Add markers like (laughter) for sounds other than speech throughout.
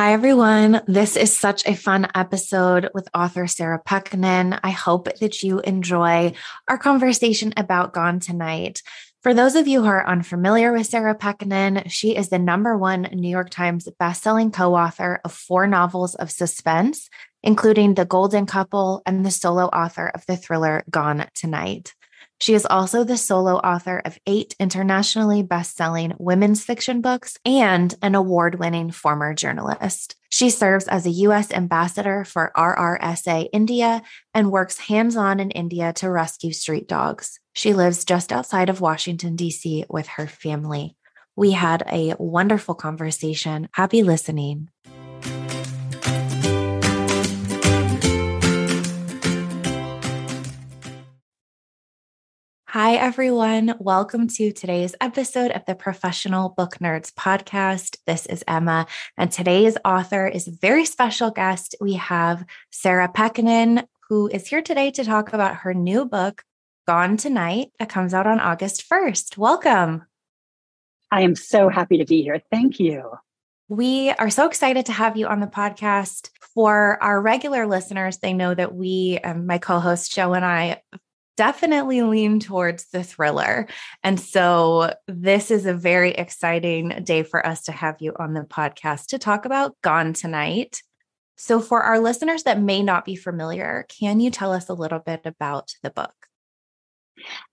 Hi, everyone. This is such a fun episode with author Sarah Pekkanen. I hope that you enjoy our conversation about Gone Tonight. For those of you who are unfamiliar with Sarah Pekkanen, she is the number one New York Times bestselling co author of four novels of suspense, including The Golden Couple and the solo author of the thriller Gone Tonight. She is also the solo author of eight internationally best-selling women's fiction books and an award-winning former journalist. She serves as a U.S. ambassador for RRSA India and works hands-on in India to rescue street dogs. She lives just outside of Washington, D.C. with her family. We had a wonderful conversation. Happy listening. Hi, everyone. Welcome to today's episode of the Professional Book Nerds podcast. This is Emma, and today's author is a very special guest. We have Sarah Pekkanen, who is here today to talk about her new book, Gone Tonight, that comes out on August 1st. Welcome. I am so happy to be here. Thank you. We are so excited to have you on the podcast. For our regular listeners, they know that we, um, my co host Joe and I, definitely lean towards the thriller. And so this is a very exciting day for us to have you on the podcast to talk about Gone Tonight. So, for our listeners that may not be familiar, can you tell us a little bit about the book?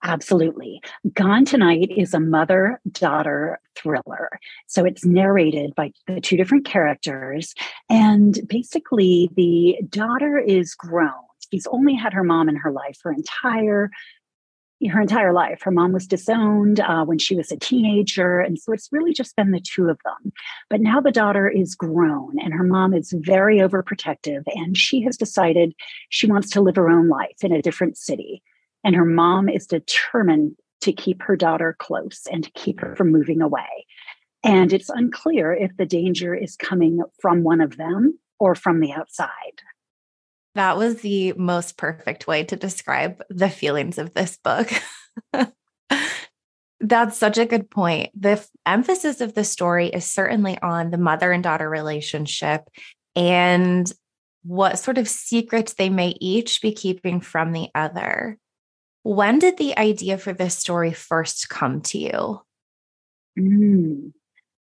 Absolutely. Gone Tonight is a mother daughter thriller. So it's narrated by the two different characters. And basically, the daughter is grown she's only had her mom in her life her entire her entire life. Her mom was disowned uh, when she was a teenager. And so it's really just been the two of them. But now the daughter is grown and her mom is very overprotective. And she has decided she wants to live her own life in a different city. And her mom is determined to keep her daughter close and to keep her from moving away. And it's unclear if the danger is coming from one of them or from the outside. That was the most perfect way to describe the feelings of this book. (laughs) That's such a good point. The f- emphasis of the story is certainly on the mother and daughter relationship and what sort of secrets they may each be keeping from the other. When did the idea for this story first come to you? Mm,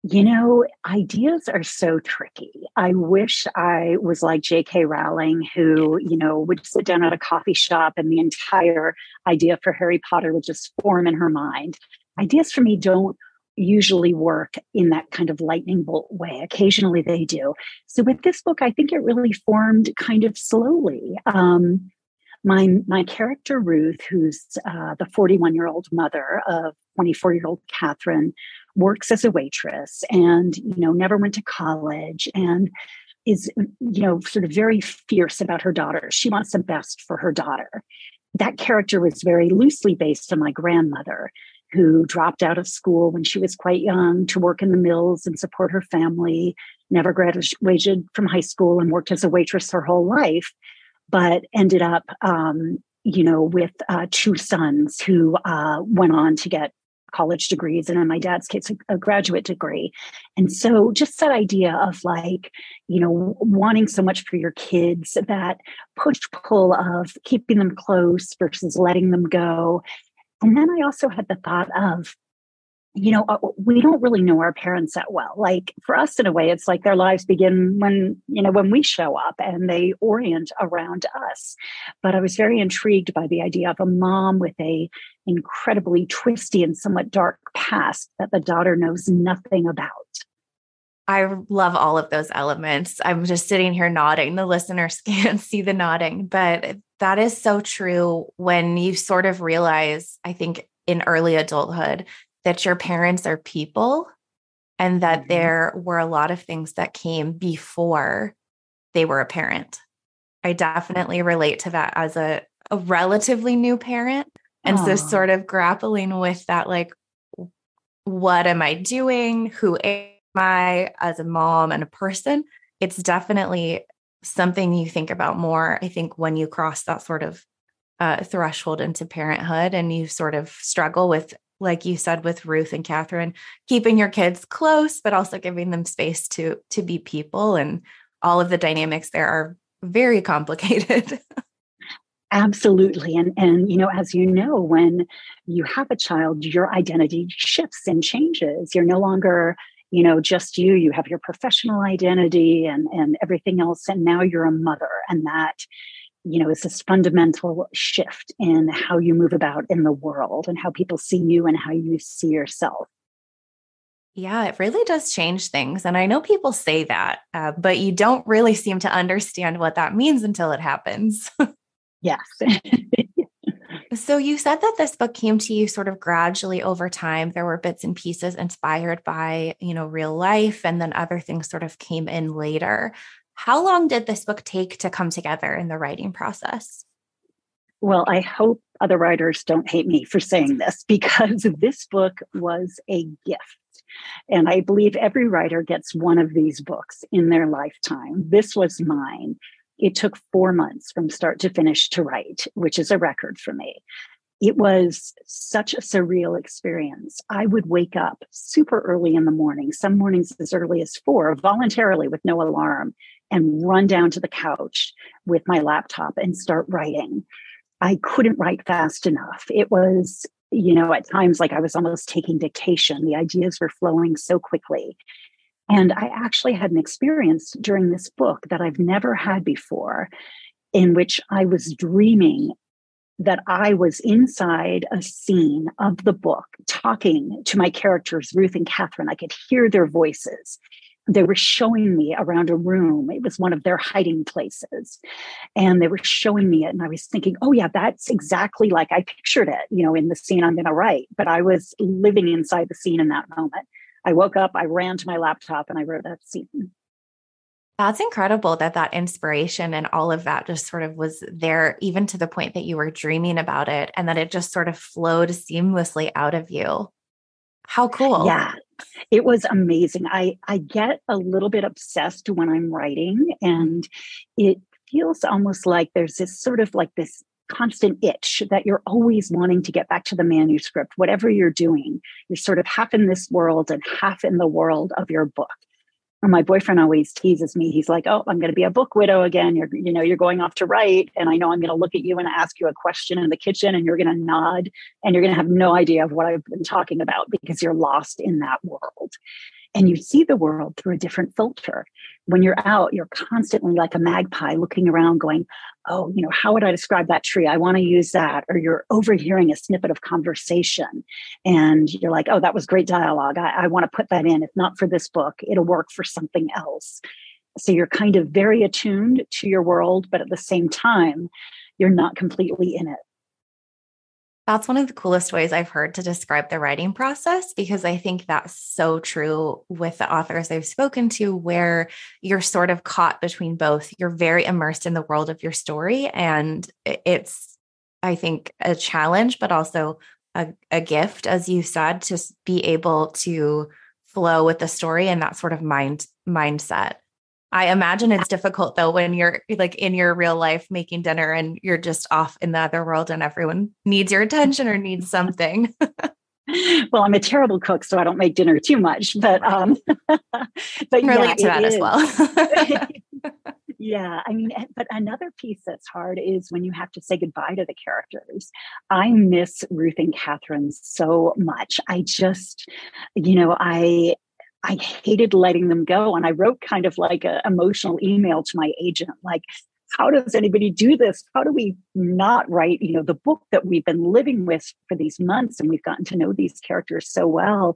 you know, ideas are so tricky. I wish I was like J.K. Rowling, who, you know, would sit down at a coffee shop and the entire idea for Harry Potter would just form in her mind. Ideas for me don't usually work in that kind of lightning bolt way. Occasionally they do. So with this book, I think it really formed kind of slowly. Um, my my character Ruth, who's uh, the 41 year old mother of 24 year old Catherine, works as a waitress and you know never went to college and is you know sort of very fierce about her daughter. She wants the best for her daughter. That character was very loosely based on my grandmother who dropped out of school when she was quite young to work in the mills and support her family never graduated from high school and worked as a waitress her whole life but ended up um, you know with uh, two sons who uh, went on to get college degrees and in my dad's case a, graduate degree. And so just that idea of like you know wanting so much for your kids that push pull of keeping them close versus letting them go. And then i also had the thought of you know, uh, we don't really know our parents that well. Like for us, in a way, it's like their lives begin when, you know, when we show up and they orient around us. But I was very intrigued by the idea of a mom with a incredibly twisty and somewhat dark past that the daughter knows nothing about. I love all of those elements. I'm just sitting here nodding. The listeners (laughs) can't see the nodding, but that is so true when you sort of realize, I think, in early adulthood, that your parents are people and that mm-hmm. there were a lot of things that came before they were a parent. I definitely relate to that as a, a relatively new parent. And Aww. so, sort of grappling with that, like, what am I doing? Who am I as a mom and a person? It's definitely something you think about more, I think, when you cross that sort of uh, threshold into parenthood and you sort of struggle with, like you said, with Ruth and Catherine, keeping your kids close, but also giving them space to to be people and all of the dynamics there are very (laughs) complicated. Absolutely. And and you know, as you know, when you have a child, your identity shifts and changes. You're no longer, you know, just you. You have your professional identity and and everything else. And now you're a mother. And that, you know, is this fundamental shift in how you move about in the world and how people see you and how you see yourself. Yeah, it really does change things. And I know people say that, uh, but you don't really seem to understand what that means until it happens. (laughs) yes. so you said that this book came to you sort of gradually over time. There were bits and pieces inspired by, you know, real life and then other things sort of came in later. How long did this book take to come together in the writing process? Well, I hope other writers don't hate me for saying (laughs) this because this book was a gift and I believe every writer gets one of these books in their lifetime. This was mine. It took four months from start to finish to write, which is a record for me. It was such a surreal experience. I would wake up super early in the morning, some mornings as early as four, voluntarily with no alarm, and run down to the couch with my laptop and start writing. I couldn't write fast enough. It was you know, at times like I was almost taking dictation. The ideas were flowing so quickly. And I actually had an experience during this book that I've never had before, in which I was dreaming that I was inside a scene of the book talking to my characters, Ruth and Catherine. I could hear their voices they were showing me around a room. It was one of their hiding places. And they were showing me it. And I was thinking, oh, yeah, that's exactly like I pictured it, you know, in the scene I'm going to write. But I was living inside the scene in that moment. I woke up, I ran to my laptop, and I wrote that scene. That's incredible that that inspiration and all of that just sort of was there, even to the point that you were dreaming about it and that it just sort of flowed seamlessly out of you. How cool. Yeah it was amazing. I I get a little bit obsessed when I'm writing, mm-hmm. and it feels almost like there's this sort of like this constant itch that you're always wanting to get back to the manuscript. Whatever you're doing you're sort of half in this world and half in the world of your book my boyfriend always teases me. He's like, "Oh, I'm going to be a book widow again. You're, you know, you're going off to write, and I know I'm going to look at you and ask you a question in the kitchen, and you're going to nod, and you're going to have no idea of what I've been talking about because you're lost in that world." And you see the world through a different filter. When you're out, you're constantly like a magpie looking around, going, Oh, you know, how would I describe that tree? I want to use that. Or you're overhearing a snippet of conversation and you're like, Oh, that was great dialogue. I, I want to put that in. If not for this book, it'll work for something else. So you're kind of very attuned to your world, but at the same time, you're not completely in it. That's one of the coolest ways I've heard to describe the writing process because I think that's so true with the authors I've spoken to, where you're sort of caught between both. You're very immersed in the world of your story, and it's, I think, a challenge, but also a, a gift, as you said, to be able to flow with the story and that sort of mind mindset. I imagine it's difficult though when you're like in your real life making dinner and you're just off in the other world and everyone needs your attention or needs something. (laughs) well, I'm a terrible cook, so I don't make dinner too much, but um (laughs) but relate yeah, to that is. as well. (laughs) yeah, I mean, eh, but another piece that's hard is when you have to say goodbye to the characters. I miss Ruth and Catherine so much. I just, you know, I I hated letting them go. And I wrote kind of like an emotional email to my agent, like, how does anybody do this? How do we not write, you know, the book that we've been living with for these months and we've gotten to know these characters so well?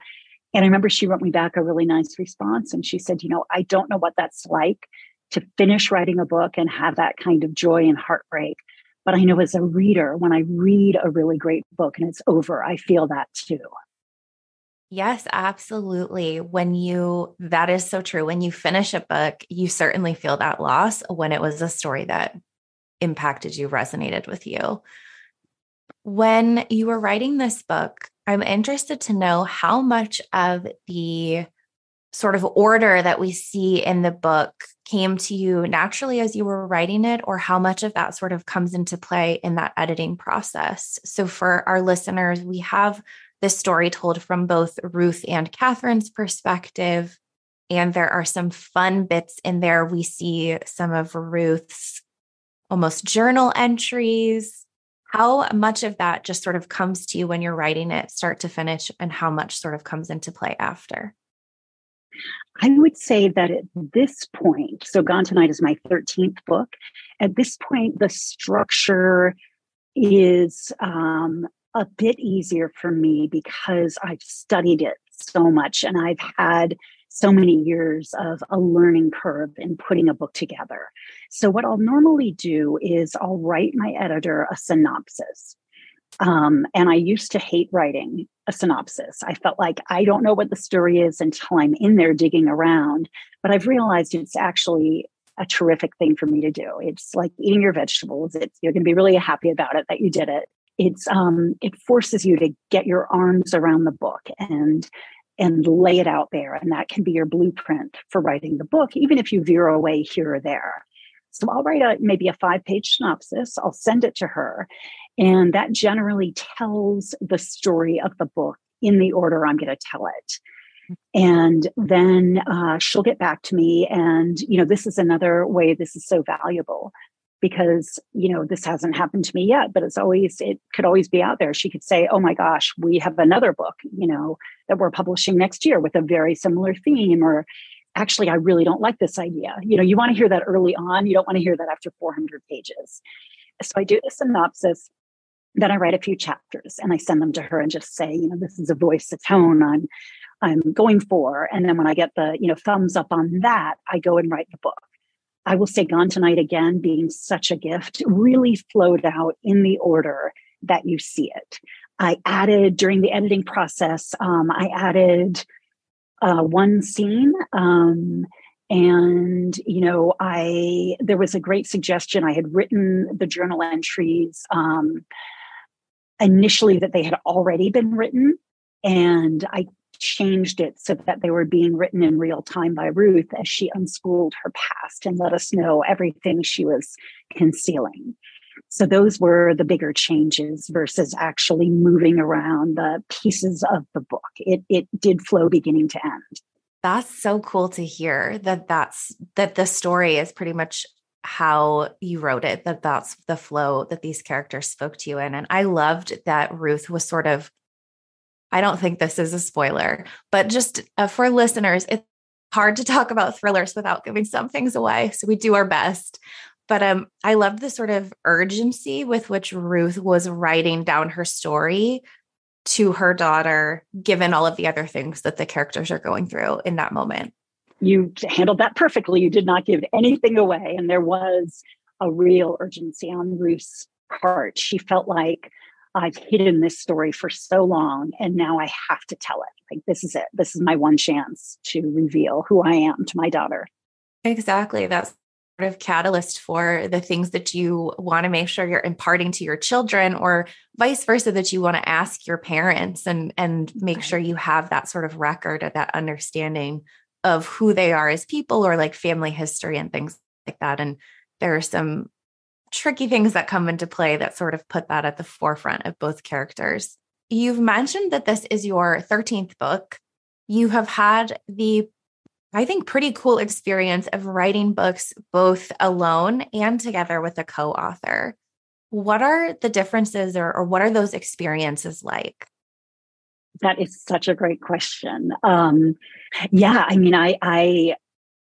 And I remember she wrote me back a really nice response. And she said, You know, I don't know what that's like to finish writing a book and have that kind of joy and heartbreak. But I know as a reader, when I read a really great book and it's over, I feel that too. Yes, absolutely. When you, that is so true. When you finish a book, you certainly feel that loss when it was a story that impacted you, resonated with you. When you were writing this book, I'm interested to know how much of the sort of order that we see in the book came to you naturally as you were writing it, or how much of that sort of comes into play in that editing process. So, for our listeners, we have this story told from both Ruth and Catherine's perspective. And there are some fun bits in there. We see some of Ruth's almost journal entries. How much of that just sort of comes to you when you're writing it, start to finish, and how much sort of comes into play after? I would say that at this point, so Gone Tonight is my 13th book. At this point, the structure is um, a bit easier for me because I've studied it so much and I've had so many years of a learning curve in putting a book together. So, what I'll normally do is I'll write my editor a synopsis. Um, and I used to hate writing a synopsis. I felt like I don't know what the story is until I'm in there digging around. But I've realized it's actually a terrific thing for me to do. It's like eating your vegetables. It's you're going to be really happy about it that you did it it's um, it forces you to get your arms around the book and and lay it out there and that can be your blueprint for writing the book even if you veer away here or there. So i'll write a maybe a five page synopsis. I'll send it to her and that generally tells the story of the book in the order i'm going to tell it. And then uh, she'll get back to me and you know this is another way this is so valuable because you know this hasn't happened to me yet but it's always it could always be out there. She could say oh my gosh we have another book you know that we're publishing next year with a very similar theme or actually i really don't like this idea. You know you want to hear that early on you don't want to hear that after 400 pages. So i do the synopsis then i write a few chapters and i send them to her and just say you know this is a voice a tone i'm i'm going for and then when i get the you know thumbs up on that i go and write the book I will say Gone Tonight again, being such a gift, really flowed out in the order that you see it. I added during the editing process, um, I added uh, one scene. Um, and you know i there was a great suggestion i had written the journal entries um, initially that they had already been written and i changed it so that they were being written in real time by Ruth as she unspooled her past and let us know everything she was concealing. So those were the bigger changes versus actually moving around the pieces of the book. It it did flow beginning to end. That's so cool to hear that that's that the story is pretty much how you wrote it that that's the flow that these characters spoke to you in and i loved that ruth was sort of I don't think this is a spoiler, but just uh, for listeners, it's hard to talk about thrillers without giving some things away. So we do our best. But um, I loved the sort of urgency with which Ruth was writing down her story to her daughter, given all of the other things that the characters are going through in that moment. You handled that perfectly. You did not give anything away. And there was a real urgency on Ruth's part. She felt like I've hidden this story for so long and now I have to tell it. Like, this is it. This is my one chance to reveal who I am to my daughter. Exactly. That's sort of catalyst for the things that you want to make sure you're imparting to your children or vice versa that you want to ask your parents and and make sure you have that sort of record of that understanding of who they are as people or like family history and things like that and there are some tricky things that come into play that sort of put that at the forefront of both characters. You've mentioned that this is your 13th book. You have had the, I think, pretty cool experience of writing books both alone and together with a co author. What are the differences or, or, what are those experiences like? That is such a great question. Um, yeah, I mean, I, I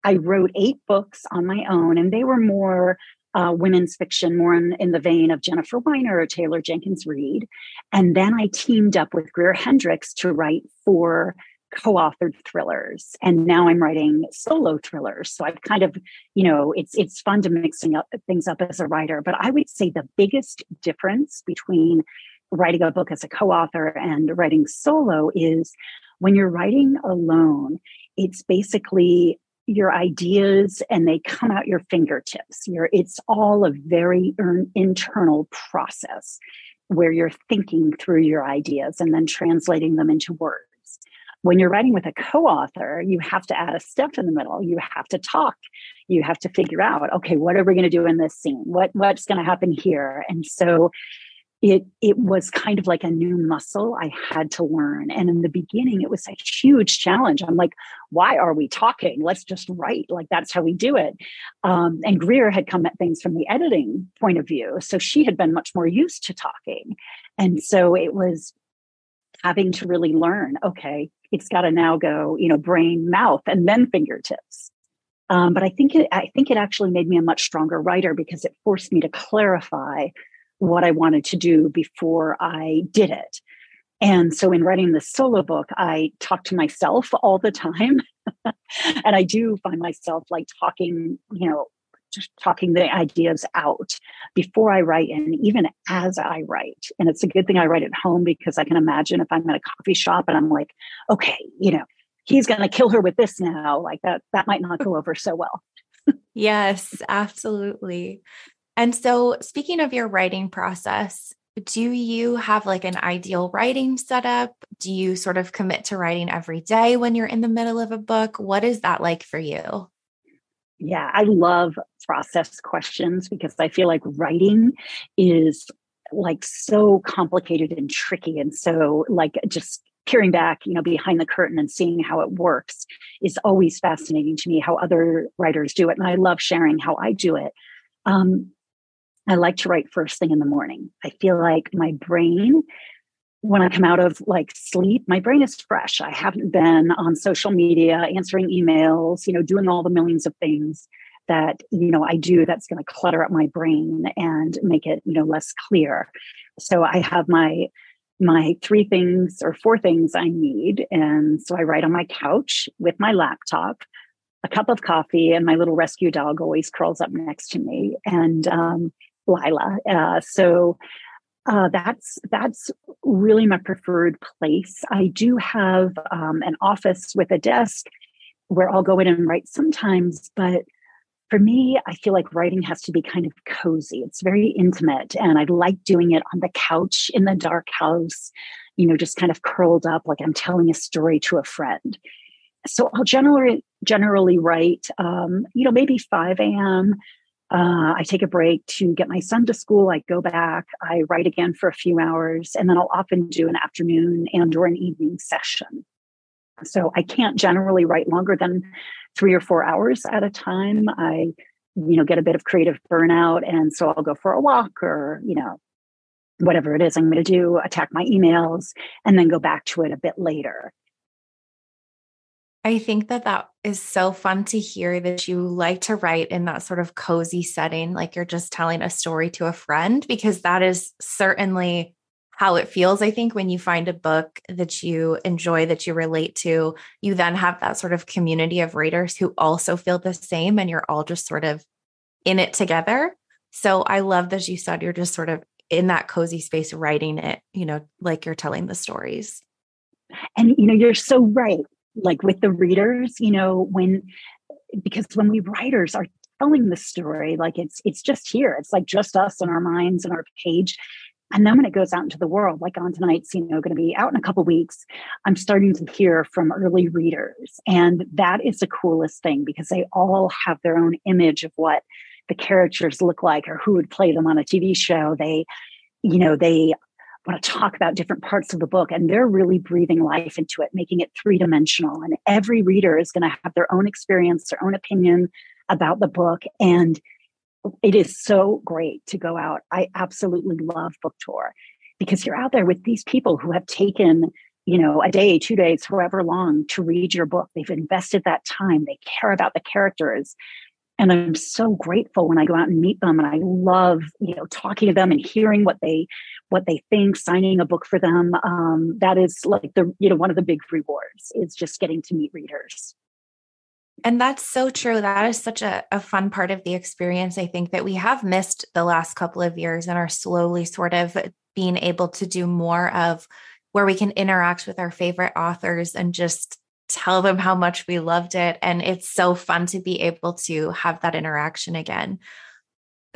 I wrote eight books on my own, and they were more uh, women's fiction more in, in, the vein of Jennifer Weiner or Taylor Jenkins Reid. And then I teamed up with Greer Hendricks to write four co-authored thrillers. And now i'm writing solo thrillers. So i've kind of you know it's it's fun to mixing up things up as a writer. But i would say the biggest difference between writing a book as a co-author and writing solo is when you're writing alone it's basically your ideas and they come out your fingertips. You're, it's all a very internal process where you're thinking through your ideas and then translating them into words. When you're writing with a co-author you have to add a step in the middle. You have to talk. You have to figure out okay what are we going to do in this scene? What what's going to happen here? And so it it was kind of like a new muscle I had to learn. And in the beginning, it was a huge challenge. I'm like, why are we talking? Let's just write. Like that's how we do it. Um, and Greer had come at things from the editing point of view, so she had been much more used to talking, and so it was having to really learn. Okay, it's got to now go, you know, brain, mouth, and then fingertips. Um, but I think it, I think it actually made me a much stronger writer because it forced me to clarify what I wanted to do before I did it. And so in writing the solo book, I talk to myself all the time. (laughs) and I do find myself like talking, you know, just talking the ideas out before I write and even as I write. And it's a good thing I write at home because I can imagine if I'm at a coffee shop and I'm like, okay, you know, he's going to kill her with this now, like that, that might not go over so well. yes, absolutely. And so, speaking of your writing process, do you have like an ideal writing setup? Do you sort of commit to writing every day when you're in the middle of a book? What is that like for you? Yeah, I love process questions because I feel like writing is like so complicated and tricky. And so, like, just peering back, you know, behind the curtain and seeing how it works is always fascinating to me how other writers do it. And I love sharing how I do it. Um, I like to write first thing in the morning. I feel like my brain, when I come out of like sleep, my brain is fresh. I haven't been on social media, answering emails, you know, doing all the millions of things that, you know, I do that's going to clutter up my brain and make it, you know, less clear. So I have my my three things or four things I need. And so I write on my couch with my laptop, a cup of coffee, and my little rescue dog always curls up next to me. And um, Lila. Uh, so uh, that's that's really my preferred place. I do have um, an office with a desk where I'll go in and write sometimes, but for me, I feel like writing has to be kind of cozy. It's very intimate, and I like doing it on the couch in the dark house. You know, just kind of curled up, like I'm telling a story to a friend. So I'll generally generally write, um, you know, maybe 5 a.m. Uh, I take a break to get my son to school. I go back, I write again for a few hours, and then I'll often do an afternoon and or an evening session. So I can't generally write longer than three or four hours at a time. I, you know, get a bit of creative burnout, and so I'll go for a walk or you know, whatever it is I'm going to do, attack my emails, and then go back to it a bit later. I think that that is so fun to hear that you like to write in that sort of cozy setting, like you're just telling a story to a friend, because that is certainly how it feels. I think when you find a book that you enjoy, that you relate to, you then have that sort of community of readers who also feel the same, and you're all just sort of in it together. So I love that you said you're just sort of in that cozy space writing it, you know, like you're telling the stories. And, you know, you're so right like with the readers you know when because when we writers are telling the story like it's it's just here. It's like just us and our minds and our page. And then when it goes out into the world like Gone Tonight's you know going to be out in a couple weeks i'm starting to hear from early readers. And that is the coolest thing because they all have their own image of what the characters look like or who would play them on a tv show. They you know they want to talk about different parts of the book and they're really breathing life into it making it three dimensional and every reader is going to have their own experience their own opinion about the book and it is so great to go out. I absolutely love book tour because you're out there with these people who have taken you know a day two days however long to read your book. They've invested that time they care about the characters and i'm so grateful when i go out and meet them and i love you know talking to them and hearing what they what they think, signing a book for them. Um, that is like the, you know, one of the big rewards is just getting to meet readers. And that's so true. That is such a, a fun part of the experience. I think that we have missed the last couple of years and are slowly sort of being able to do more of where we can interact with our favorite authors and just tell them how much we loved it. And it's so fun to be able to have that interaction again.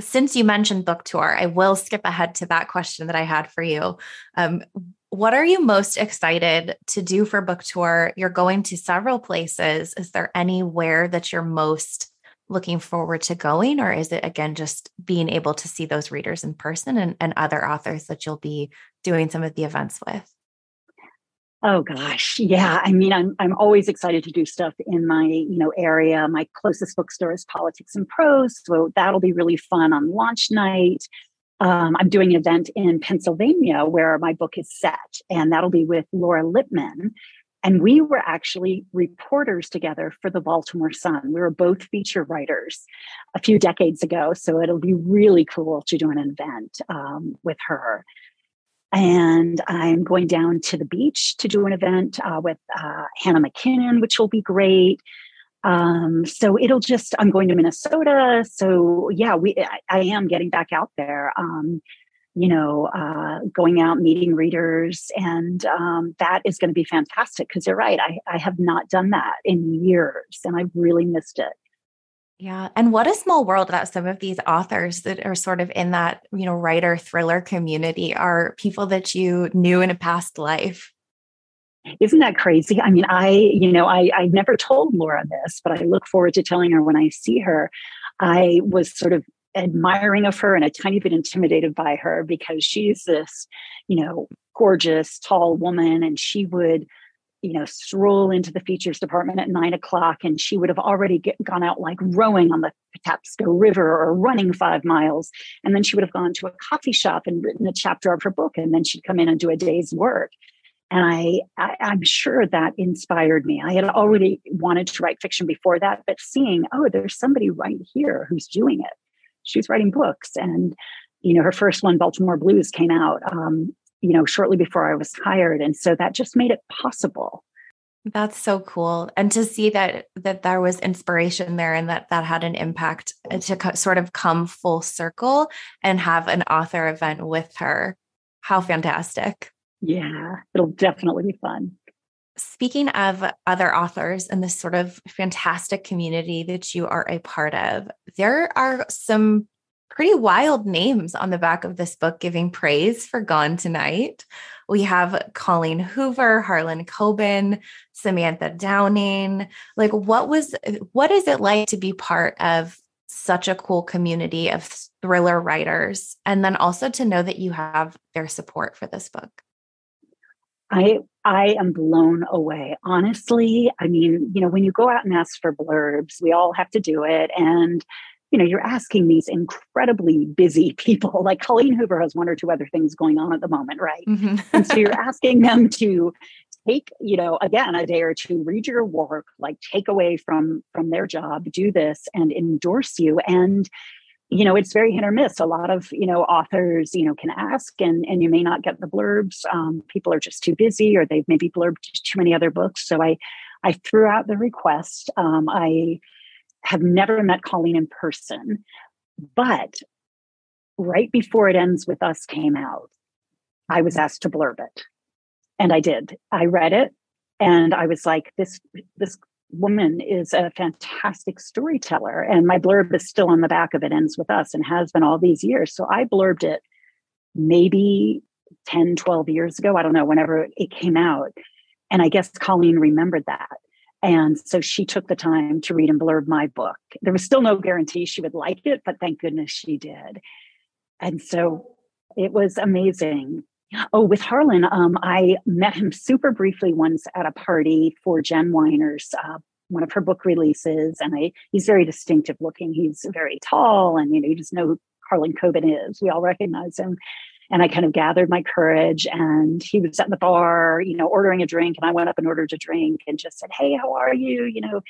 Since you mentioned book tour, I will skip ahead to that question that I had for you. Um, what are you most excited to do for book tour? You're going to several places. Is there anywhere that you're most looking forward to going, or is it again just being able to see those readers in person and, and other authors that you'll be doing some of the events with? Oh gosh, yeah. I mean, I'm I'm always excited to do stuff in my you know area. My closest bookstore is Politics and Prose, so that'll be really fun on launch night. Um, I'm doing an event in Pennsylvania where my book is set, and that'll be with Laura Lippman. And we were actually reporters together for the Baltimore Sun. We were both feature writers a few decades ago. So it'll be really cool to do an event um, with her. And I'm going down to the beach to do an event uh, with uh, Hannah McKinnon, which will be great. Um, so it'll just, I'm going to Minnesota. So yeah, we, I, I am getting back out there. Um, you know, uh, going out, meeting readers. And um, that is going to be fantastic because you're right. I, I have not done that in years and I've really missed it. Yeah. And what a small world that some of these authors that are sort of in that, you know, writer thriller community are people that you knew in a past life. Isn't that crazy? I mean, I, you know, I, I never told Laura this, but I look forward to telling her when I see her. I was sort of admiring of her and a tiny bit intimidated by her because she's this, you know, gorgeous, tall woman. And she would, you know, stroll into the features department at nine o'clock and she would have already get, gone out like rowing on the Patapsco River or running five miles. And then she would have gone to a coffee shop and written a chapter of her book. And then she'd come in and do a day's work. And I, I, I'm sure that inspired me. I had already wanted to write fiction before that, but seeing, oh, there's somebody right here who's doing it she was writing books and you know her first one baltimore blues came out um, you know shortly before i was hired and so that just made it possible. That's so cool. And to see that that there was inspiration there and that that had an impact uh, to co- sort of come full circle and have an author event with her. How fantastic. Yeah it'll definitely be fun. Speaking of other authors and this sort of fantastic community that you are a part of, there are some pretty wild names on the back of this book giving praise for Gone Tonight. We have Colleen Hoover, Harlan Coben, Samantha Downing. Like what was what is it like to be part of such a cool community of thriller writers and then also to know that you have their support for this book? I I am blown away. Honestly, I mean, you know, when you go out and ask for blurbs, we all have to do it. And, you know, you're asking these incredibly busy (laughs) people, like Colleen Hoover has one or two other things going on at the moment, right? Mm-hmm. and so you're (laughs) asking them to take, you know, again, a day or two, read your work, like take away from from their job, do this and endorse you. And you know it's very hit or miss a lot of you know authors you know can ask and and you may not get the blurbs um, people are just too busy or they've maybe blurbed too many other books so i i threw out the request um, i have never met colleen in person but right before it ends with us came out i was asked to blurb it and i did i read it and i was like this this woman is a fantastic storyteller. And my blurb is still on the back of it, ends with us, and has been all these years. So I blurbed it maybe 10, 12 years ago. I don't know, whenever it came out. And I guess Colleen remembered that. And so she took the time to read and blurb my book. There was still no guarantee she would like it, but thank goodness she did. And so it was amazing. Oh, with Harlan, um, I met him super briefly once at a party for Jen Weiner's uh, one of her book releases, and I he's very distinctive looking. He's very tall, and you know you just know who Harlan Coben is. We all recognize him. And I kind of gathered my courage, and he was at the bar, you know, ordering a drink, and I went up and ordered a drink, and just said, "Hey, how are you?" You know,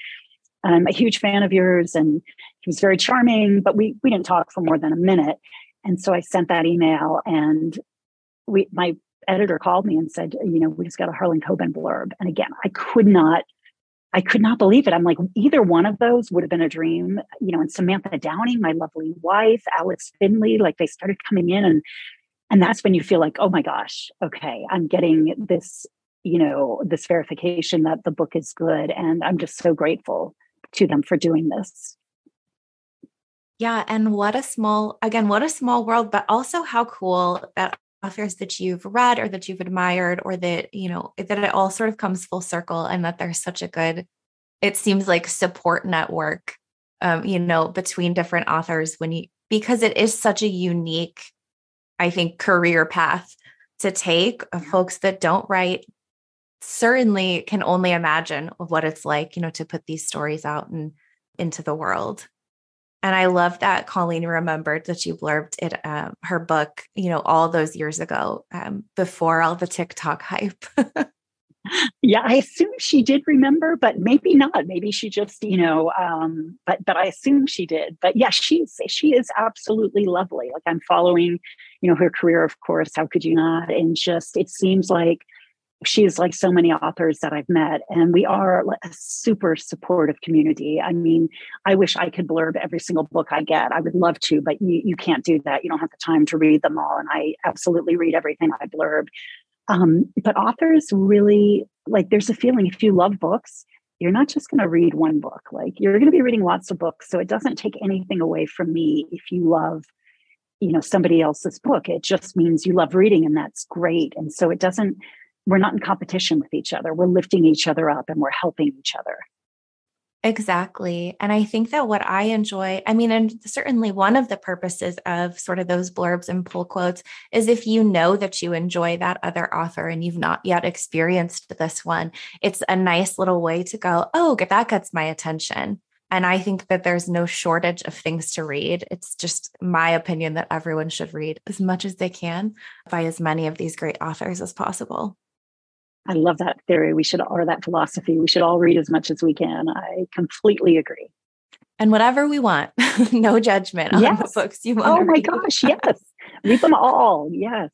I'm a huge fan of yours, and he was very charming, but we we didn't talk for more than a minute. And so I sent that email, and we my editor called me and said, you know, we just got a Harlan Coben blurb. And again, I could not, I could not believe it. I'm like, either one of those would have been a dream, you know, and Samantha Downing, my lovely wife, Alex Finley, like they started coming in and and that's when you feel like, oh my gosh, okay, I'm getting this, you know, this verification that the book is good. And I'm just so grateful to them for doing this. Yeah. And what a small, again, what a small world, but also how cool that authors that you've read or that you've admired or that you know that it all sort of comes full circle and that there's such a good it seems like support network um you know between different authors when you because it is such a unique i think career path to take of folks that don't write certainly can only imagine of what it's like you know to put these stories out and into the world and I love that Colleen remembered that you blurbed it, uh, her book, you know, all those years ago um, before all the TikTok (laughs) hype. Yeah, I assume she did remember, but maybe not. Maybe she just, you know, um, but but I assume she did. But yeah, she's she is absolutely lovely. Like I'm following, you know, her career, of course. How could you not? And just it seems like she's like so many authors that I've met, and we are a super supportive community. I mean, I wish I could blurb every single book I get. I would love to, but you, you can't do that. You don't have the time to read them all. And I absolutely read everything I blurb. Um, but authors really like, there's a feeling if you love books, you're not just going to read one book, like, you're going to be reading lots of books. So it doesn't take anything away from me if you love you know somebody else's book it just means you love reading and that's great and so it doesn't we're not in competition with each other. We're lifting each other up and we're helping each other. Exactly. And I think that what I enjoy, I mean, and certainly one of the purposes of sort of those blurbs and pull quotes is if you know that you enjoy that other author and you've not yet experienced this one, it's a nice little way to go, oh, that gets my attention. And I think that there's no shortage of things to read. It's just my opinion that everyone should read as much as they can by as many of these great authors as possible. I love that theory. We should, or that philosophy, we should all read as much as we can. I completely agree. And whatever we want, (laughs) no judgment on the books you want. Oh my read. gosh, yes. read them all. Yes.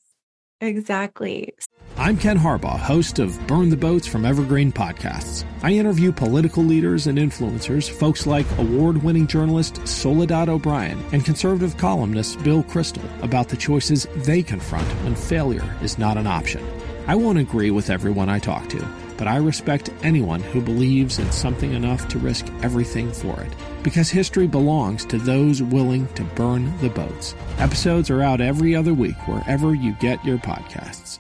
Exactly. I'm Ken Harbaugh, host of Burn the Boats from Evergreen Podcasts. I interview political leaders and influencers, folks like award winning journalist Soledad O'Brien and conservative columnist Bill Kristol, about the choices they confront when failure is not an option. I won't agree with everyone I talk to, but I respect anyone who believes in something enough to risk everything for it. Because history belongs to those willing to burn the boats. Episodes are out every other week wherever you get your podcasts.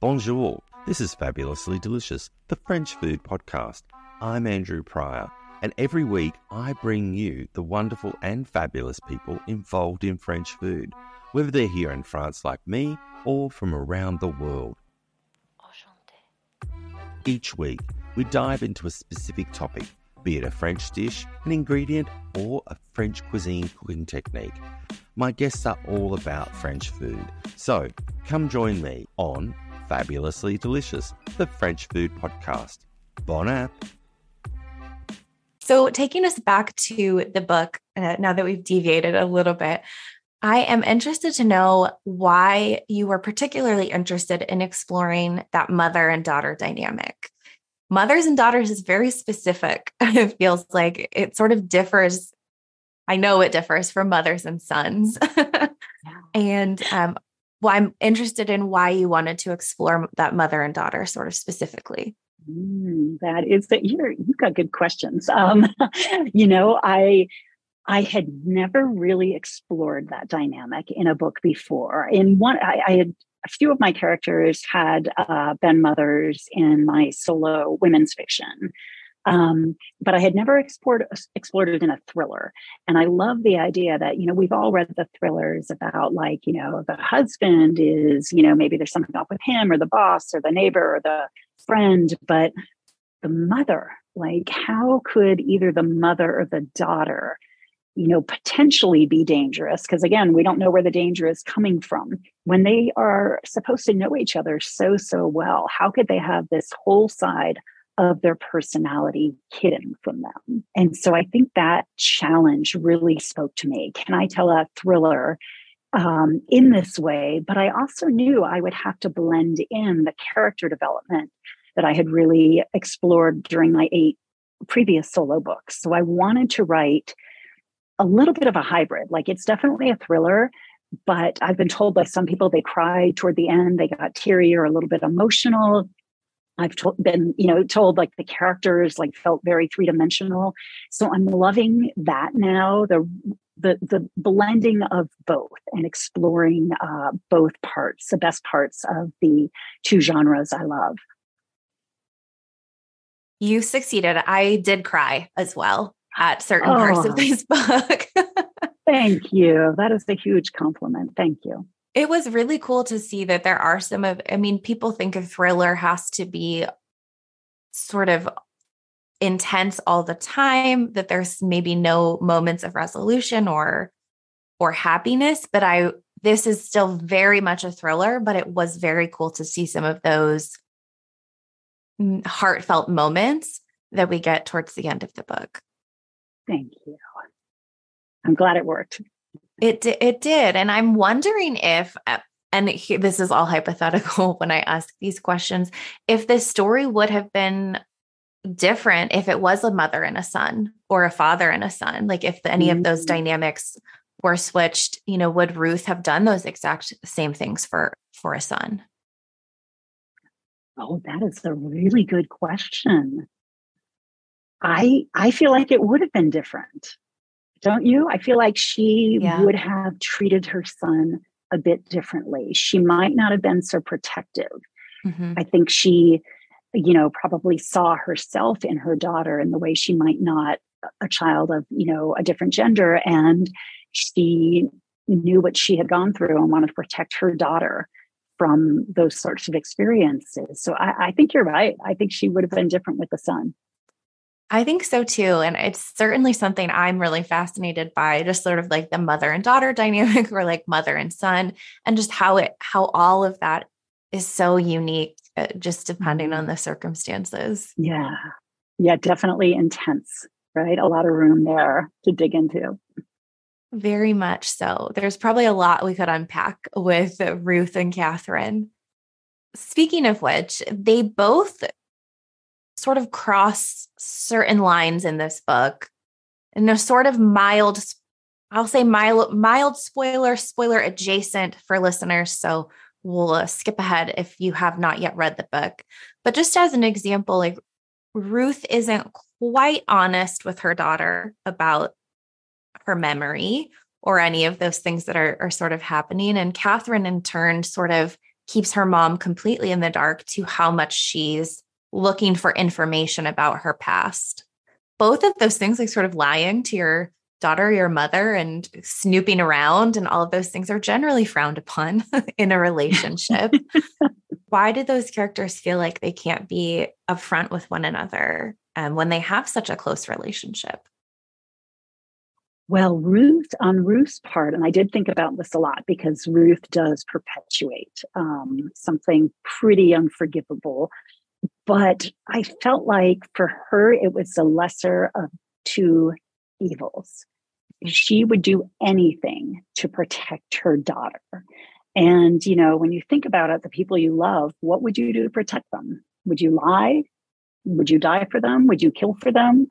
Bonjour. This is Fabulously Delicious, the French food podcast. I'm Andrew Pryor, and every week I bring you the wonderful and fabulous people involved in French food, whether they're here in France like me or from around the world. Each week, we dive into a specific topic, be it a French dish, an ingredient, or a French cuisine cooking technique. My guests are all about French food, so come join me on Fabulously Delicious, the French food podcast. Bon app! So, taking us back to the book, uh, now that we've deviated a little bit, I am interested to know why you were particularly interested in exploring that mother and daughter dynamic. Mothers and daughters is very specific. (laughs) It feels like it sort of differs. I know it differs from mothers and sons. (laughs) yeah. And um, well, I'm interested in why you wanted to explore that mother and daughter sort of specifically. Mm, that is that you're you've got good questions. Um, (laughs) you know, I I had never really explored that dynamic in a book before. In one, I, I had a few of my characters had uh, been mothers in my solo women's fiction. Um, but I had never explored explored it in a thriller. And I love the idea that, you know, we've all read the thrillers about like, you know, the husband is, you know, maybe there's something up with him or the boss or the neighbor or the friend, but the mother, like how could either the mother or the daughter you know potentially be dangerous because again we don't know where the danger is coming from. When they are supposed to know each other so so well how could they have this whole side of their personality hidden from them? And so i think that challenge really spoke to me. Can i tell a thriller um, in this way, but I also knew I would have to blend in the character development that I had really explored during my eight previous solo books. So I wanted to write a little bit of a hybrid. Like it's definitely a thriller, but I've been told by some people they cried toward the end, they got teary or a little bit emotional. I've been, you know, told like the characters like felt very three dimensional. So I'm loving that now. The the the blending of both and exploring uh, both parts, the best parts of the two genres I love. You succeeded. I did cry as well at certain oh, parts of oh. this (laughs) book. thank you. That is a huge compliment. Thank you. It was really cool to see that there are some of, I mean, people think a thriller has to be sort of intense all the time, that there's maybe no moments of resolution or or happiness, but I this is still very much a thriller, but it was very cool to see some of those heartfelt moments that we get towards the end of the book. Thank you. I'm glad it worked. It it did, and I'm wondering if, uh, and this is all hypothetical (laughs) when I ask these questions, if this story would have been different if it was a mother and a son or a father and a son, like if any mm-hmm. of those mm-hmm. dynamics were switched, you know, would Ruth have done those exact same things for for a son? Oh, that is a really good question. I I feel like it would have been different. Don't you? I feel like she yeah. would have treated her son a bit differently. She might not have been so protective. Mm-hmm. I think she, you know, probably saw herself in her daughter in the way she might not a child of, you know, a different gender. And she knew what she had gone through and wanted to protect her daughter from those sorts of experiences. So I, I think you're right. I think she would have been different with the son. I think so too. And it's certainly something I'm really fascinated by, just sort of like the mother and daughter (laughs) dynamic or like mother and son, and just how it, how all of that is so unique, uh, just depending on mm-hmm. the circumstances. Yeah. Yeah. Definitely intense, right? A lot of room there to dig into. Very much so. There's probably a lot we could unpack with Ruth and Catherine. Speaking of which, they both sort of cross certain lines in this book and a sort of mild i'll say mild mild spoiler spoiler adjacent for listeners. So we'll uh, skip ahead if you have not yet read the book. But just as an example like ruth isn't quite honest with her daughter about her memory or any of those things that are, are sort of happening. And catherine in turn sort of keeps her mom completely in the dark to how much she's looking for information about her past. Both of those things, like sort of lying to your daughter, your mother, and snooping around, and all of those things are generally frowned upon (laughs) in a relationship. (laughs) Why do those characters feel like they can't be upfront with one another um, when they have such a close relationship? Well, Ruth, on Ruth's part, and I did think about this a lot because Ruth does perpetuate um, something pretty unforgivable but I felt like for her, it was the lesser of two evils. She would do anything to protect her daughter. And, you know, when you think about it, the people you love, what would you do to protect them? Would you lie? Would you die for them? Would you kill for them?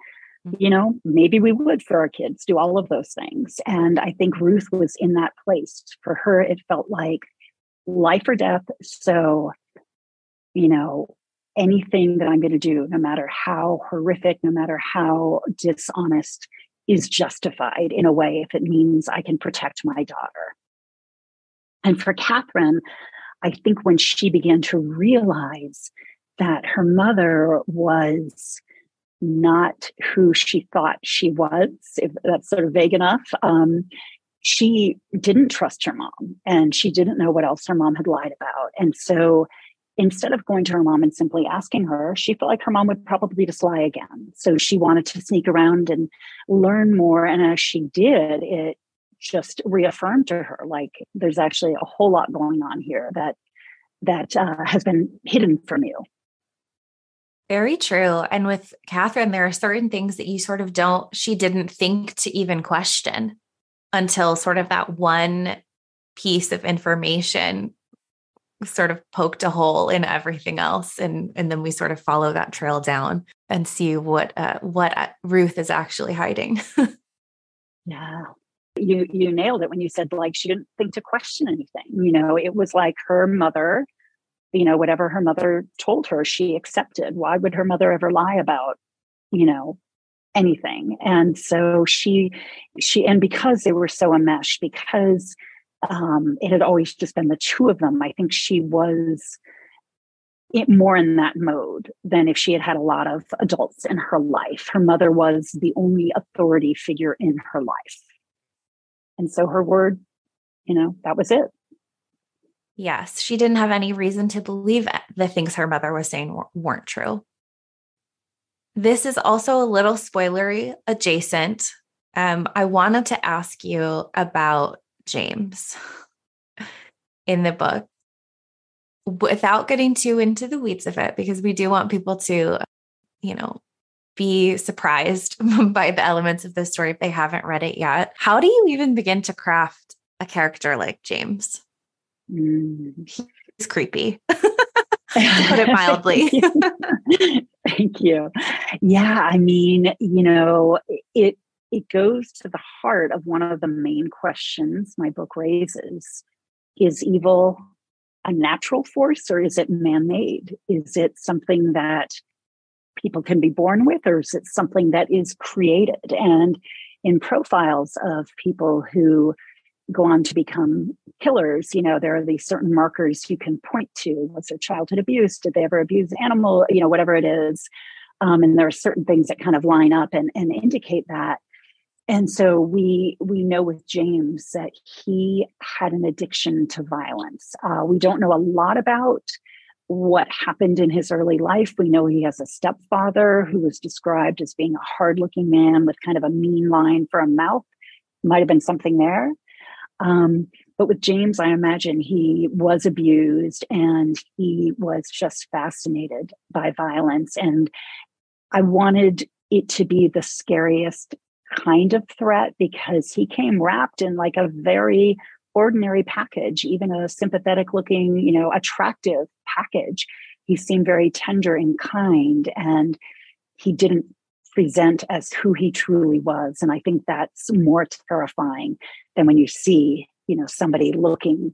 Mm-hmm. You know, maybe we would for our kids do all of those things. And I think Ruth was in that place. For her, it felt like life or death. So, you know, anything that I'm going to do, no matter how horrific, no matter how dishonest, is justified in a way if it means I can protect my daughter. And for Catherine, I think when she began to realize that her mother was not who she thought she was, if that's sort of vague enough, um, she didn't trust her mom and she didn't know what else her mom had lied about. And so instead of going to her mom and simply asking her, she felt like her mom would probably just lie again. So she wanted to sneak around and learn more. And as she did, it just reaffirmed to her like there's actually a whole lot going on here that that uh, has been hidden from you. Very true. And with Catherine, there are certain things that you sort of don't, she didn't think to even question until sort of that one piece of information sort of poked a hole in everything else and and then we sort of follow that trail down and see what uh, what uh, Ruth is actually hiding. (laughs) yeah. You you nailed it when you said like she didn't think to question anything. You know, it was like her mother, you know, whatever her mother told her, she accepted. Why would her mother ever lie about, you know, anything? And so she she and because they were so enmeshed, because um, it had always just been the two of them. I think she was it more in that mode than if she had had a lot of adults in her life. Her mother was the only authority figure in her life. And so her word, you know, that was it. Yes, she didn't have any reason to believe the things her mother was saying weren't true. This is also a little spoilery adjacent. Um, I wanted to ask you about James in the book without getting too into the weeds of it, because we do want people to, you know, be surprised (laughs) by the elements of the story if they haven't read it yet. How do you even begin to craft a character like James? Mm. He's creepy, (laughs) put it mildly. (laughs) Thank you. Yeah, I mean, you know, it it goes to the heart of one of the main questions my book raises. Is evil a natural force or is it man-made? Is it something that people can be born with or is it something that is created? And in profiles of people who go on to become killers you know there are these certain markers you can point to. Was there childhood abuse? Did they ever abuse an animal you know whatever it is? Um, and there are certain things that kind of line up and, and indicate that and so we we know with james that he had an addiction to violence. Uh, we don't know a lot about what happened in his early life. We know he has a stepfather who was described as being a hard-looking man with kind of a mean line for a mouth. Might have been something there. Um, but with james i imagine he was abused and he was just fascinated by violence. And i wanted it to be the scariest kind of threat because he came wrapped in like a very ordinary package, even a sympathetic looking, you know, attractive package. He seemed very tender and kind, and he didn't present as who he truly was. And I think that's more terrifying than when you see, you know, somebody looking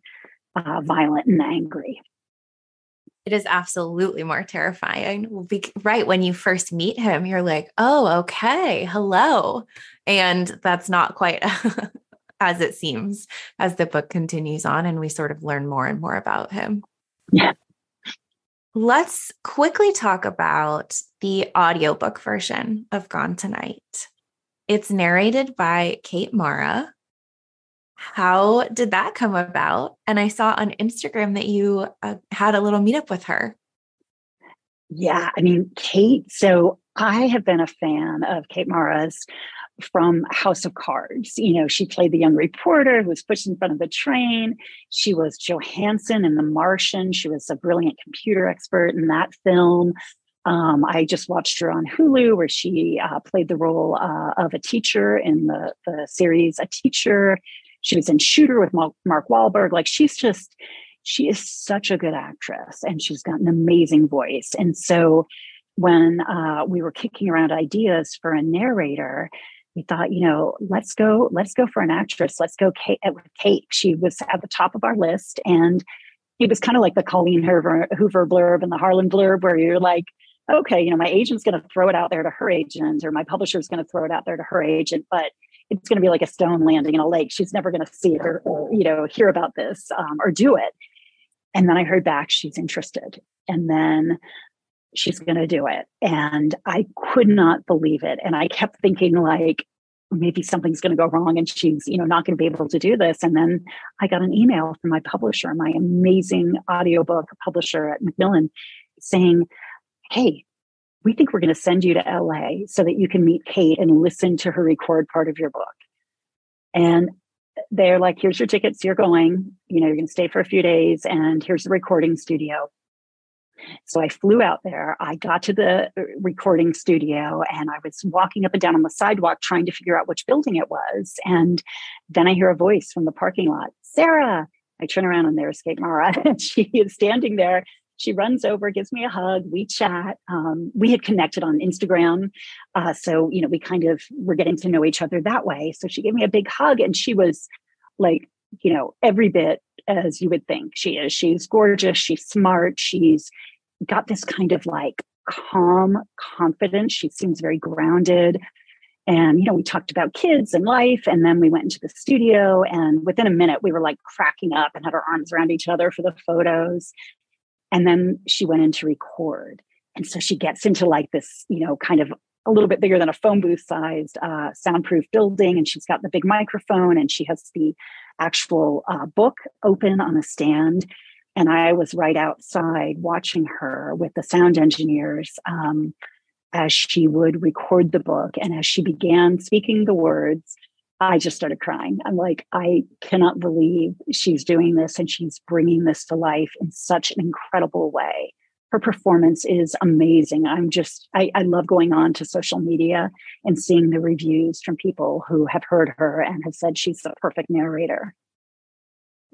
uh, violent and angry. It is absolutely more terrifying. Right. When you first meet him, you're like, oh, okay, hello. And that's not quite (laughs) as it seems as the book continues on and we sort of learn more and more about him. Yeah. Let's quickly talk about the audiobook version of Gone Tonight. It's narrated by Kate Mara, how did that come about? And I saw on Instagram that you uh, had a little meetup with her. Yeah, I mean, Kate. So I have been a fan of Kate Mara's from House of Cards. You know, she played the young reporter who was pushed in front of the train. She was Johanssen in The Martian. She was a brilliant computer expert in that film. Um, I just watched her on Hulu, where she uh, played the role uh, of a teacher in the, the series A Teacher. She was in Shooter with Mark Wahlberg. Like she's just, she is such a good actress and she's got an amazing voice. And so when uh, we were kicking around ideas for a narrator, we thought, you know, let's go, let's go for an actress. Let's go Kate, uh, with Kate. She was at the top of our list. And it was kind of like the Colleen Hoover, Hoover blurb and the Harlan blurb, where you're like, okay, you know, my agent's going to throw it out there to her agent, or my publisher's going to throw it out there to her agent. But it's going to be like a stone landing in a lake. She's never going to see it or, or, you know, hear about this um, or do it. And then I heard back she's interested. And then she's going to do it. And I could not believe it. And I kept thinking, like, maybe something's going to go wrong and she's you know not going to be able to do this and then i got an email from my publisher my amazing audiobook publisher at macmillan saying hey we think we're going to send you to LA so that you can meet Kate and listen to her record part of your book. And they're like, here's your tickets, you're going, you know, you're going to stay for a few days, and here's the recording studio. So I flew out there. I got to the uh, recording studio and I was walking up and down on the sidewalk trying to figure out which building it was. And then I hear a voice from the parking lot Sarah. I turn around and there's Kate Mara, (laughs) and she is standing there. She runs over, gives me a hug. We chat. Um, we had connected on Instagram. Uh, so, you know, we kind of were getting to know each other that way. So she gave me a big hug and she was like, you know, every bit as you would think she is. She's gorgeous, she's smart, she's got this kind of like calm confidence. She seems very grounded. And, you know, we talked about kids and life. And then we went into the studio. And within a minute, we were like cracking up and had our arms around each other for the photos. And then she went in to record. And so she gets into like this, you know, kind of a little bit bigger than a phone booth sized uh, soundproof building. And she's got the big microphone and she has the actual uh, book open on a stand. And I was right outside watching her with the sound engineers um, as she would record the book. And as she began speaking the words, I just started crying. I'm like, I cannot believe she's doing this and she's bringing this to life in such an incredible way. Her performance is amazing. I'm just, I, I love going on to social media and seeing the reviews from people who have heard her and have said she's the perfect narrator.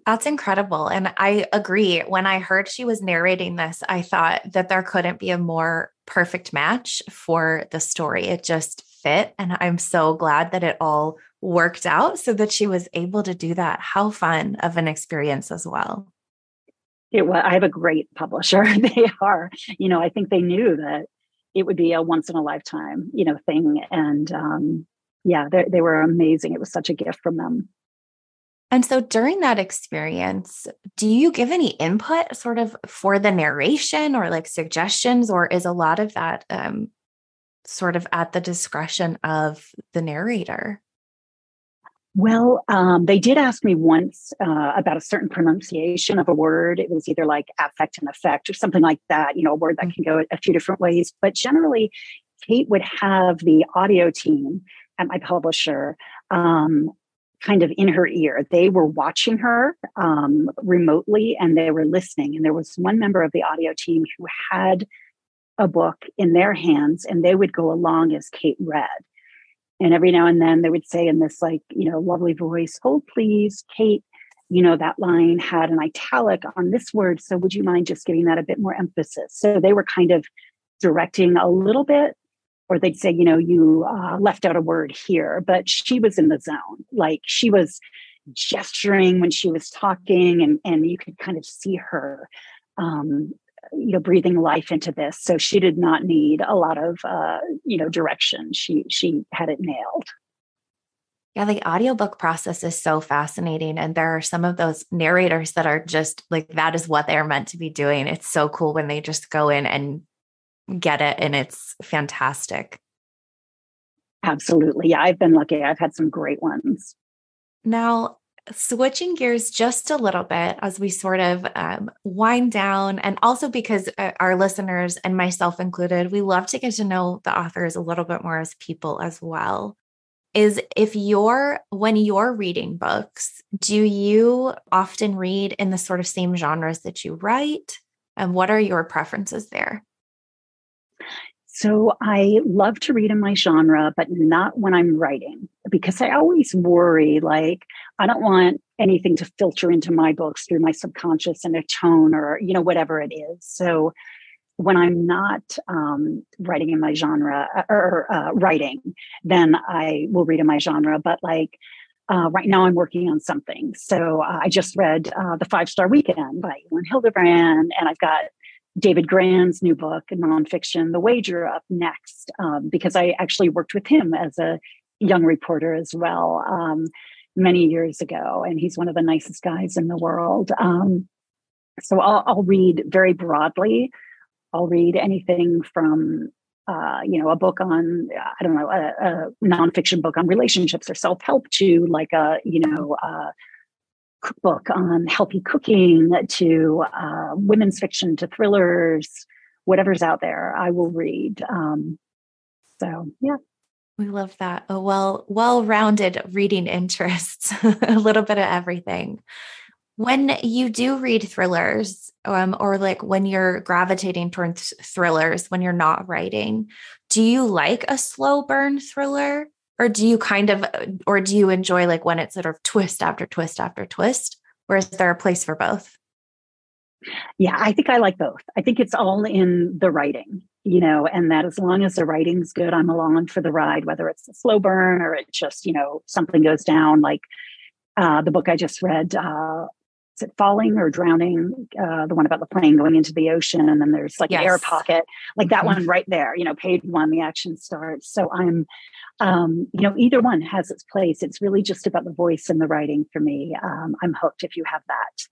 That's incredible. And I agree. When I heard she was narrating this, I thought that there couldn't be a more perfect match for the story. It just fit. And I'm so glad that it all worked out so that she was able to do that. How fun of an experience as well. It was, I have a great publisher. (laughs) they are, you know, I think they knew that it would be a once in a lifetime, you know, thing. And um, yeah, they, they were amazing. It was such a gift from them. And so during that experience, do you give any input sort of for the narration or like suggestions, or is a lot of that um, sort of at the discretion of the narrator? Well, um, they did ask me once uh, about a certain pronunciation of a word. It was either like affect and effect or something like that, you know, a word that can go a few different ways. But generally, Kate would have the audio team at my publisher um, kind of in her ear. They were watching her um, remotely and they were listening. And there was one member of the audio team who had a book in their hands and they would go along as Kate read. And every now and then they would say in this, like, you know, lovely voice, hold please, Kate, you know, that line had an italic on this word. So would you mind just giving that a bit more emphasis? So they were kind of directing a little bit or they'd say, you know, you uh, left out a word here, but she was in the zone. Like she was gesturing when she was talking, and and you could kind of see her, um, you know, breathing life into this. So she did not need a lot of, uh, you know, direction. She she had it nailed. Yeah, the audiobook process is so fascinating. And there are some of those narrators that are just like, that is what they're meant to be doing. It's so cool when they just go in and get it and it's fantastic. Absolutely. Yeah, I've been lucky. I've had some great ones. Now, switching gears just a little bit as we sort of um, wind down, and also because uh, our listeners and myself included, we love to get to know the authors a little bit more as people as well. Is if you're, when you're reading books, do you often read in the sort of same genres that you write? And what are your preferences there? So I love to read in my genre, but not when I'm writing because I always worry like I don't want anything to filter into my books through my subconscious and a tone or you know whatever it is. So when I'm not um, writing in my genre uh, or uh, writing, then I will read in my genre. But like uh, right now, I'm working on something. So uh, I just read uh, The Five Star Weekend by Elin Hilderbrand, and I've got David Grann's new book, nonfiction, The Wager, up next, um, because I actually worked with him as a young reporter as well um, many years ago. And he's one of the nicest guys in the world. Um, so I'll, I'll, read very broadly. I'll read anything from, uh, you know, a book on, I don't know, a, a nonfiction book on relationships or self help to like a, you know, uh, cookbook on healthy cooking to uh, women's fiction to thrillers, whatever's out there, I will read. Um, so, yeah. We love that. A well, well-rounded reading interests, (laughs) a little bit of everything. When you do read thrillers, um, or like when you're gravitating towards thrillers when you're not writing, do you like a slow burn thriller? Or do you kind of, or do you enjoy like when it's sort of twist after twist after twist? Or is there a place for both? Yeah, I think I like both. I think it's all in the writing, you know, and that as long as the writing's good, I'm along for the ride, whether it's a slow burn or it just, you know, something goes down. Like uh, the book I just read, uh, is it Falling or Drowning? Uh, the one about the plane going into the ocean, and then there's like yes. an air pocket, like that mm-hmm. one right there. You know, page one, the action starts. So I'm, um, you know, either one has its place. It's really just about the voice and the writing for me. Um, I'm hooked if you have that.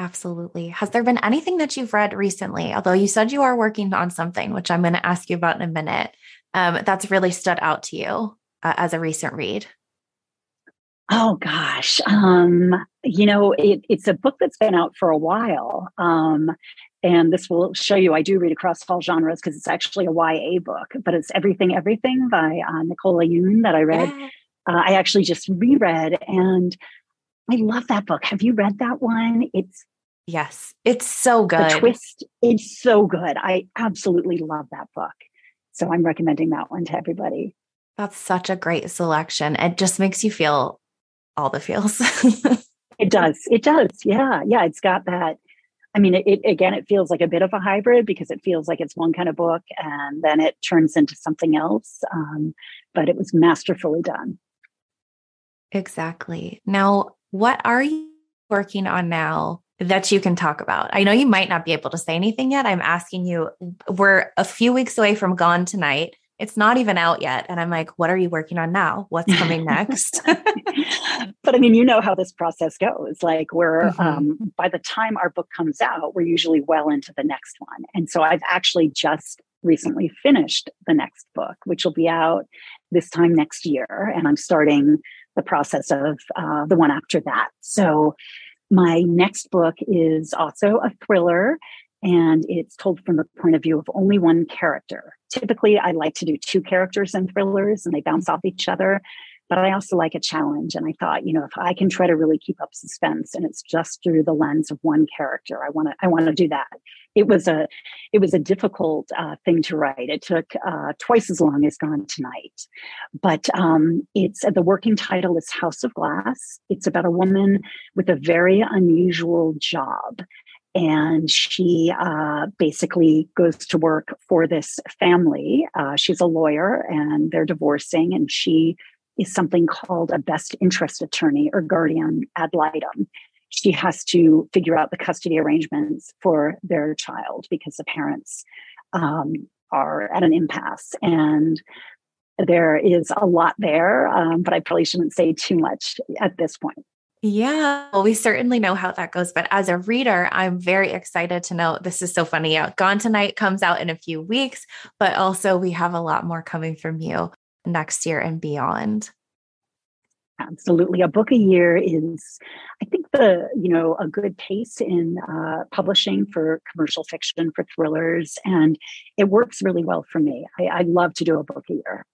Absolutely. Has there been anything that you've read recently? Although you said you are working on something, which I'm going to ask you about in a minute, um, that's really stood out to you uh, as a recent read? Oh gosh, um, you know, it, it's a book that's been out for a while, um, and this will show you I do read across all genres because it's actually a YA book. But it's Everything Everything by uh, Nicola Yoon that I read. Yeah. Uh, I actually just reread, and I love that book. Have you read that one? It's yes, it's so good. The twist, it's so good. I absolutely love that book. So I'm recommending that one to everybody. That's such a great selection. It just makes you feel all the feels. (laughs) it does. It does. Yeah. Yeah. It's got that. I mean, it, it, again, it feels like a bit of a hybrid because it feels like it's one kind of book and then it turns into something else. Um, but it was masterfully done. Exactly. Now, what are you working on now that you can talk about? I know you might not be able to say anything yet. I'm asking you, we're a few weeks away from Gone Tonight. It's not even out yet. And I'm like, what are you working on now? What's coming next? (laughs) but I mean, you know how this process goes. Like, we're, mm-hmm. um, by the time our book comes out, we're usually well into the next one. And so I've actually just recently finished the next book, which will be out this time next year. And I'm starting the process of uh, the one after that. So my next book is also a thriller and it's told from the point of view of only one character. Typically, I like to do two characters in thrillers and they bounce off each other but I also like a challenge. And I thought, you know, if I can try to really keep up suspense and it's just through the lens of one character, I want to, I want to do that. It was a, it was a difficult uh, thing to write. It took uh, twice as long as Gone Tonight, but um, it's the working title is House of Glass. It's about a woman with a very unusual job and she uh, basically goes to work for this family. Uh, she's a lawyer and they're divorcing, and she is something called a best interest attorney or guardian ad litem. She has to figure out the custody arrangements for their child because the parents um, are at an impasse. And there is a lot there, um, but I probably shouldn't say too much at this point. Yeah, well, we certainly know how that goes. But as a reader, I'm very excited to know this is so funny. Out. Gone Tonight comes out in a few weeks, but also we have a lot more coming from you next year and beyond. Absolutely. A book a year is, I think, the, you know, a good pace in uh, publishing for commercial fiction, for thrillers. And it works really well for me. I, I love to do a book a year.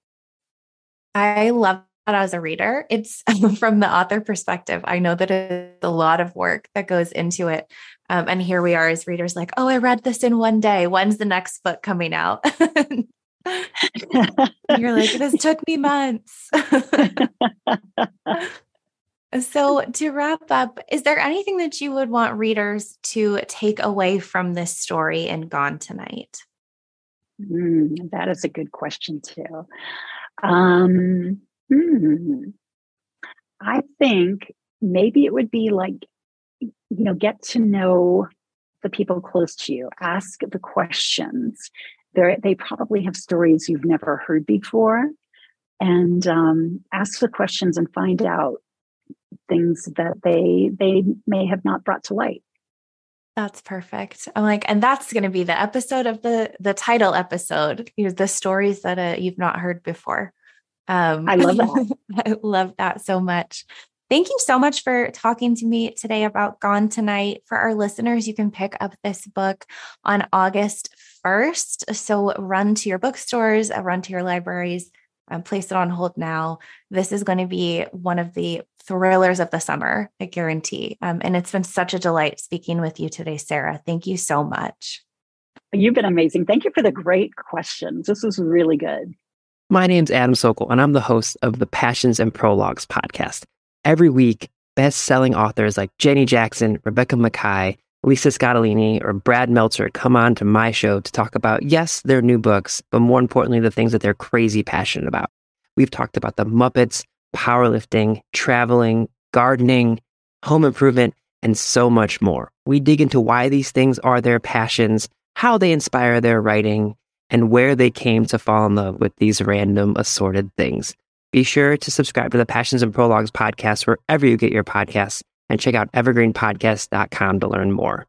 I love as a reader. It's (laughs) from the author perspective. I know that it's a lot of work that goes into it. Um, and here we are as readers, like, oh, I read this in one day. When's the next book coming out? (laughs) You're like, this (laughs) took me months. so, to wrap up, is there anything that you would want readers to take away from this story and Gone Tonight? Mm, that is a good question, too. Um, hmm. I think maybe it would be like, you know, get to know the people close to you, ask the questions, they they probably have stories you've never heard before and um, ask the questions and find out things that they they may have not brought to light. That's perfect. I'm like and that's going to be the episode of the the title episode you know the stories that uh, you've not heard before um i love that (laughs) i love that so much Thank you so much for talking to me today about Gone Tonight. For our listeners, you can pick up this book on August 1st. So run to your bookstores, uh, run to your libraries, um, place it on hold now. This is going to be one of the thrillers of the summer, I guarantee. Um, and it's been such a delight speaking with you today, Sarah. Thank you so much. You've been amazing. Thank you for the great questions. This was really good. My name's Adam Sockel, and I'm the host of the Passions and Prologues podcast. Every week, best selling authors like Jenny Jackson, Rebecca Makkai, Lisa Scottoline, or Brad Meltzer come on to my show to talk about, yes, their new books, but more importantly, the things that they're crazy passionate about. We've talked about the Muppets, powerlifting, traveling, gardening, home improvement, and so much more. We dig into why these things are their passions, how they inspire their writing, and where they came to fall in love with these random assorted things. Be sure to subscribe to the Passions and Prologues podcast wherever you get your podcasts and check out evergreenpodcast.com to learn more.